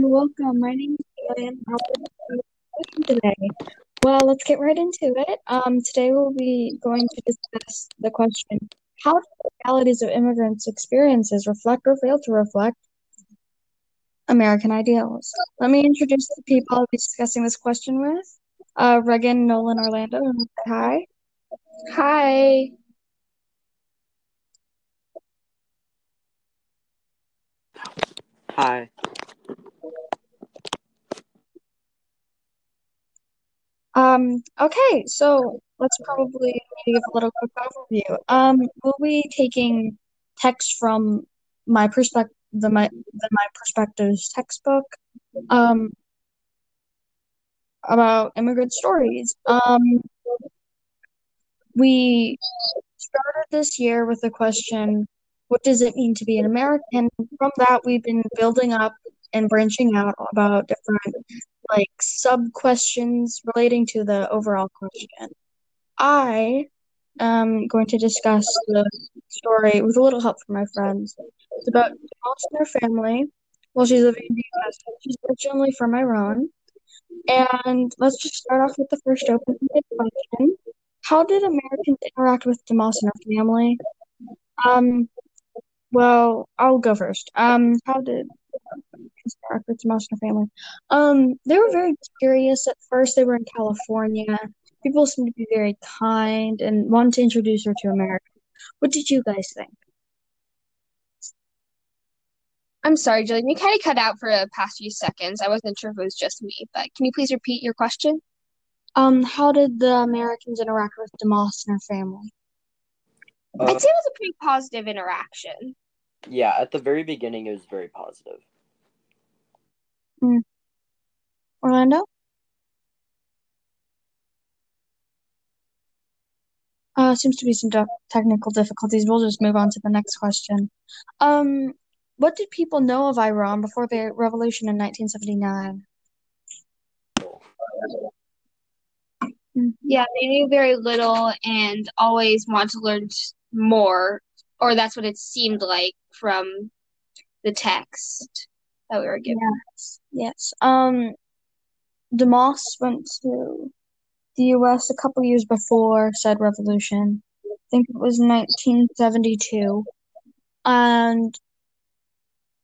and welcome. My name is Bailey and I'll today. Well, let's get right into it. Um, today we'll be going to discuss the question, how do the realities of immigrants' experiences reflect or fail to reflect American ideals? Let me introduce the people I'll be discussing this question with. Uh, Regan, Nolan, Orlando, hi. Hi. Hi. Um, okay, so let's probably give a little quick overview. Um, we'll be taking text from my perspective, the my the my perspectives textbook, um, about immigrant stories. Um, we started this year with the question, what does it mean to be an American? From that, we've been building up and branching out about different like sub questions relating to the overall question. I am going to discuss the story with a little help from my friends. It's about Alice and her family. Well, she's living in the US. She's originally from Iran. And let's just start off with the first open-ended question. How did Americans interact with Dumas and her family? Um, well, I'll go first. Um, how did interact with Dumas and her family? Um, they were very curious at first. They were in California. People seemed to be very kind and wanted to introduce her to America. What did you guys think? I'm sorry, Jillian. You kind of cut out for the past few seconds. I wasn't sure if it was just me, but can you please repeat your question? Um, how did the Americans interact with Dumas and her family? Uh, I'd say it was a pretty positive interaction. Yeah, at the very beginning, it was very positive. Mm. Orlando? Uh, seems to be some technical difficulties. We'll just move on to the next question. Um, what did people know of Iran before the revolution in 1979? Yeah, they knew very little and always wanted to learn more, or that's what it seemed like from the text that we were given. Yes, yes. Um, Dumas went to the U.S. a couple years before said revolution. I think it was 1972, and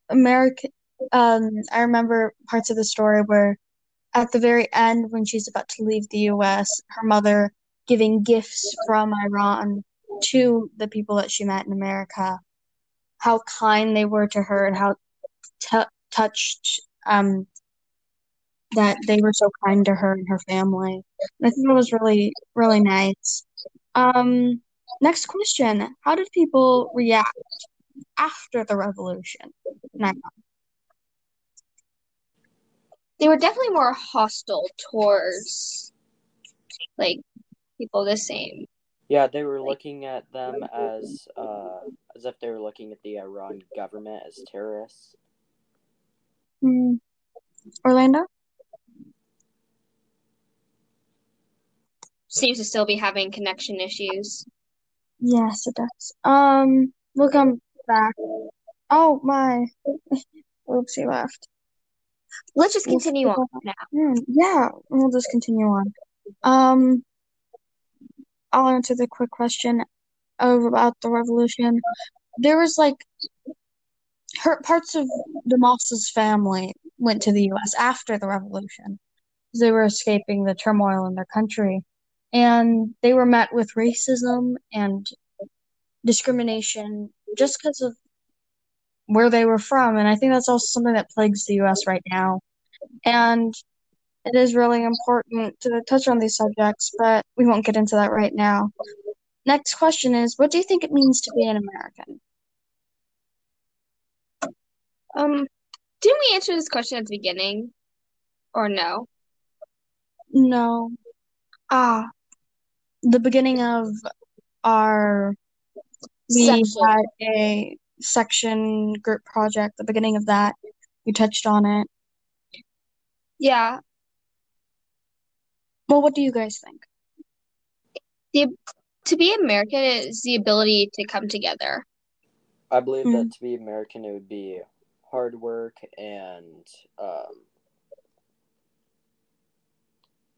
American. Um, I remember parts of the story where, at the very end, when she's about to leave the U.S., her mother giving gifts from Iran to the people that she met in America, how kind they were to her and how t- touched um, that they were so kind to her and her family. And I think that was really, really nice. Um, next question How did people react after the revolution? They were definitely more hostile towards like people the same. Yeah, they were looking at them as uh, as if they were looking at the Iran government as terrorists. Mm. Orlando? Seems to still be having connection issues. Yes, it does. Um, we'll come back. Oh my. Oops, he left. Let's just continue on now. Mm, yeah, we'll just continue on. Um, I'll answer the quick question of about the revolution. There was like her parts of Dumas's family went to the U.S. after the revolution. They were escaping the turmoil in their country, and they were met with racism and discrimination just because of where they were from. And I think that's also something that plagues the U.S. right now. And it is really important to touch on these subjects, but we won't get into that right now. Next question is What do you think it means to be an American? Um, didn't we answer this question at the beginning? Or no? No. Ah, the beginning of our we section. had a section group project. The beginning of that, you touched on it. Yeah. Well, what do you guys think? The to be American is the ability to come together. I believe mm. that to be American, it would be hard work and um,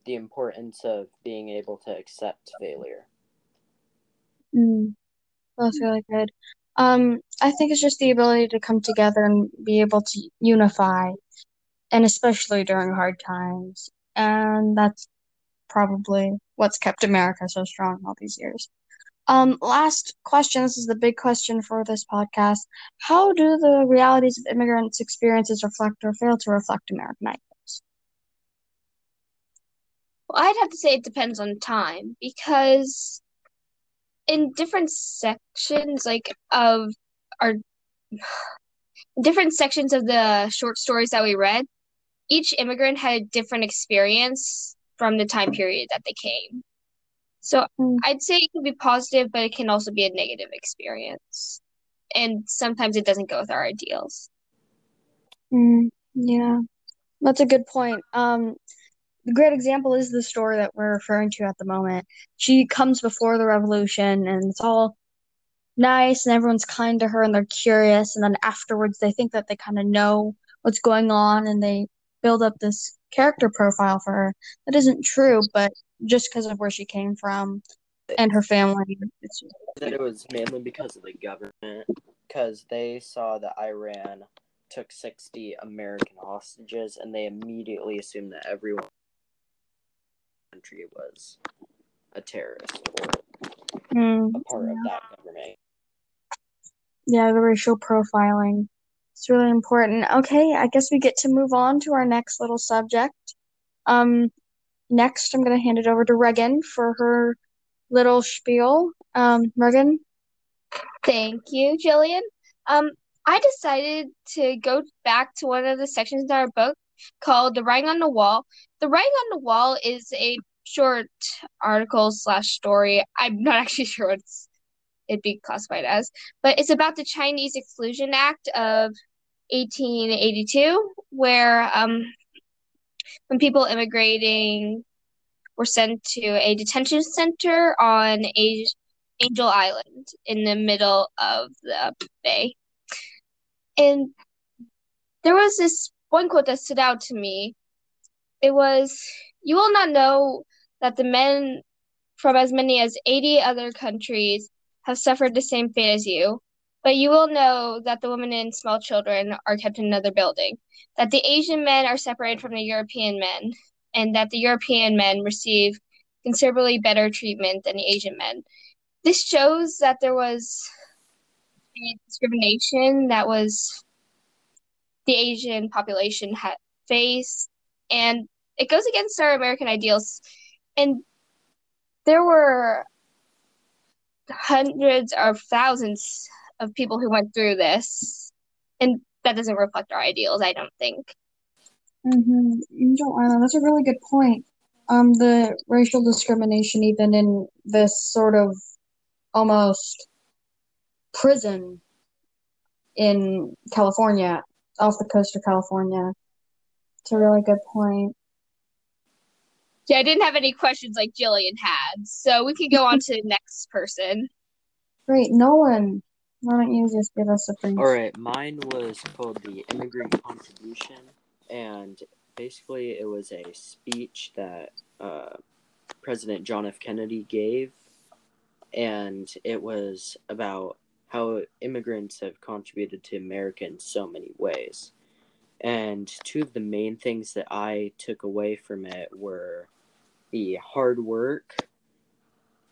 the importance of being able to accept failure. Mm, that's really good. Um, I think it's just the ability to come together and be able to unify, and especially during hard times. And that's probably what's kept America so strong all these years. Um, last question. This is the big question for this podcast. How do the realities of immigrants' experiences reflect or fail to reflect American ideals? Well, I'd have to say it depends on time because in different sections, like of our different sections of the short stories that we read, each immigrant had a different experience from the time period that they came. So Mm. I'd say it can be positive, but it can also be a negative experience. And sometimes it doesn't go with our ideals. Mm, yeah, that's a good point. Um, the great example is the story that we're referring to at the moment. She comes before the revolution, and it's all nice, and everyone's kind to her, and they're curious. And then afterwards, they think that they kind of know what's going on, and they build up this character profile for her that isn't true, but just because of where she came from and her family, That it was mainly because of the government, because they saw that Iran took 60 American hostages, and they immediately assumed that everyone in the country was a terrorist or Mm, a part of that government. yeah, the racial profiling. It's really important. Okay, I guess we get to move on to our next little subject. Um, next, I'm going to hand it over to Regan for her little spiel. Um, Regan? Thank you, Jillian. Um, I decided to go back to one of the sections in our book called "The Writing on the Wall." The writing on the wall is a short article slash story. I'm not actually sure what it's, it'd be classified as, but it's about the Chinese Exclusion Act of 1882, where um, when people immigrating were sent to a detention center on Angel Island in the middle of the bay. And there was this one quote that stood out to me. It was, You will not know that the men from as many as 80 other countries have suffered the same fate as you, but you will know that the women and small children are kept in another building, that the Asian men are separated from the European men, and that the European men receive considerably better treatment than the Asian men. This shows that there was discrimination that was the Asian population had faced, and it goes against our American ideals. And there were hundreds or thousands of people who went through this, and that doesn't reflect our ideals, I don't think. Mm-hmm. That's a really good point. Um, the racial discrimination, even in this sort of almost prison in California, off the coast of California. It's a really good point. Yeah, I didn't have any questions like Jillian had, so we could go on to the next person. Great, Nolan, why don't you just give us a? All right, mine was called the Immigrant Contribution, and basically it was a speech that uh, President John F. Kennedy gave, and it was about how immigrants have contributed to America in so many ways. And two of the main things that I took away from it were the hard work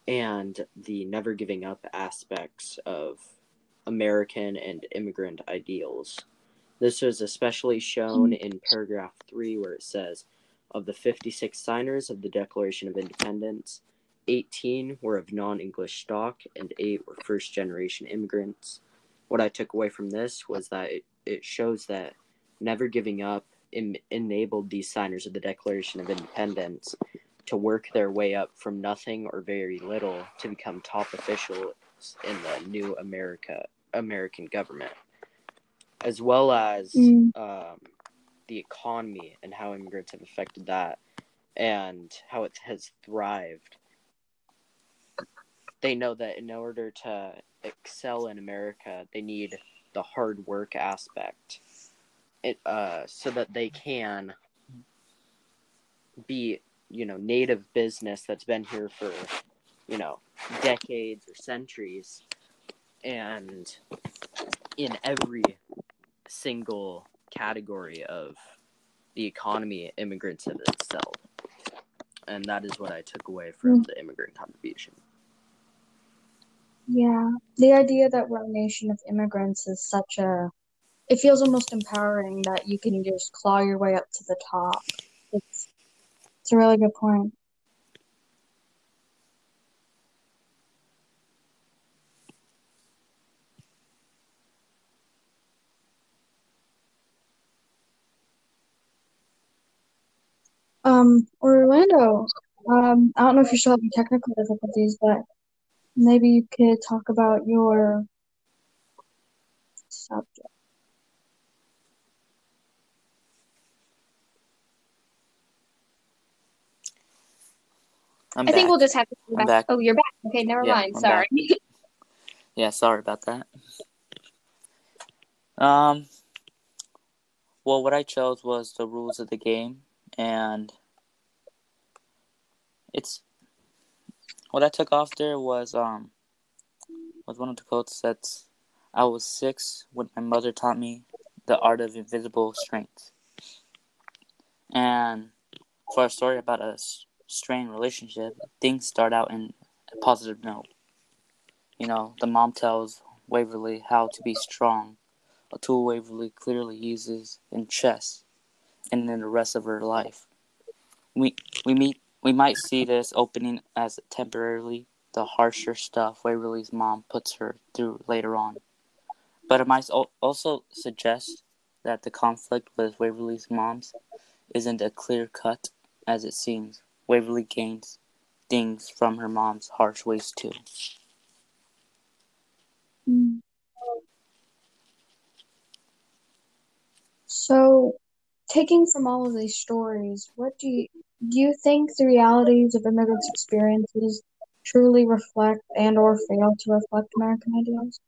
and the never giving up aspects of American and immigrant ideals. This was especially shown in paragraph 3, where it says Of the 56 signers of the Declaration of Independence, 18 were of non English stock and 8 were first generation immigrants. What I took away from this was that it, it shows that never giving up em- enabled these signers of the Declaration of Independence to work their way up from nothing or very little to become top officials in the new America American government, as well as Mm. um, the economy and how immigrants have affected that and how it has thrived. They know that in order to excel in America, they need the hard work aspect it, uh, so that they can be, you know, native business that's been here for, you know, decades or centuries, and in every single category of the economy, immigrants have excelled, and that is what I took away from Mm. the immigrant contribution. Yeah, the idea that we're a nation of immigrants is such a, it feels almost empowering that you can just claw your way up to the top. It's, it's a really good point. Um, Orlando, um, I don't know if you're still having technical difficulties, but maybe you could talk about your subject. I'm I think we'll just have to come back. back. Oh, you're back. Okay, never Yeah, mind. I'm Sorry. Yeah, sorry about that. Um, well, what I chose was the rules of the game, and it's what I took off there was um was one of the quotes that I was six when my mother taught me the art of invisible strength, and for a story about a strained relationship, things start out in a positive note. You know, the mom tells Waverly how to be strong, a tool Waverly clearly uses in chess and in the rest of her life. We we meet we might see this opening as temporarily the harsher stuff Waverly's mom puts her through later on. But it might also suggest that the conflict with Waverly's moms isn't as clear cut as it seems. Waverly gains things from her mom's harsh ways too. Mm. So, taking from all of these stories, what do you do you think the realities of immigrants' experiences truly reflect and or fail to reflect American ideals?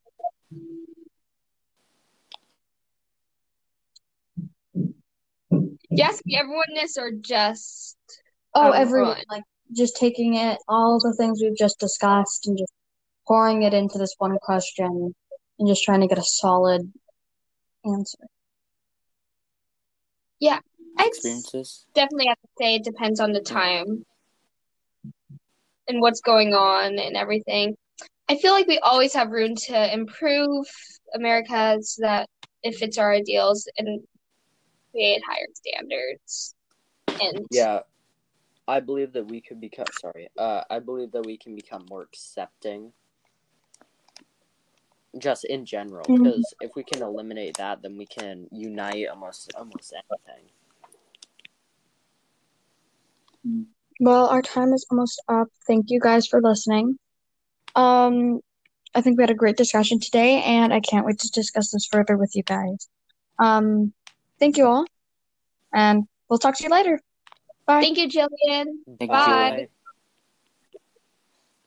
Yes, asking everyone this or just Oh, everyone, like just taking it, all the things we've just discussed and just pouring it into this one question and just trying to get a solid answer. I'd Experiences? definitely have to say it depends on the time and what's going on and everything. I feel like we always have room to improve America so that it fits our ideals and create higher standards. And Yeah, I believe that we could become. Sorry, uh, I believe that we can become more accepting. Just in general, because if we can eliminate that, then we can unite almost almost anything. Well, our time is almost up. Thank you guys for listening. Um, I think we had a great discussion today, and I can't wait to discuss this further with you guys. Um, thank you all, and we'll talk to you later. Bye. thank you, Jillian. Thank you, Bye. Julie.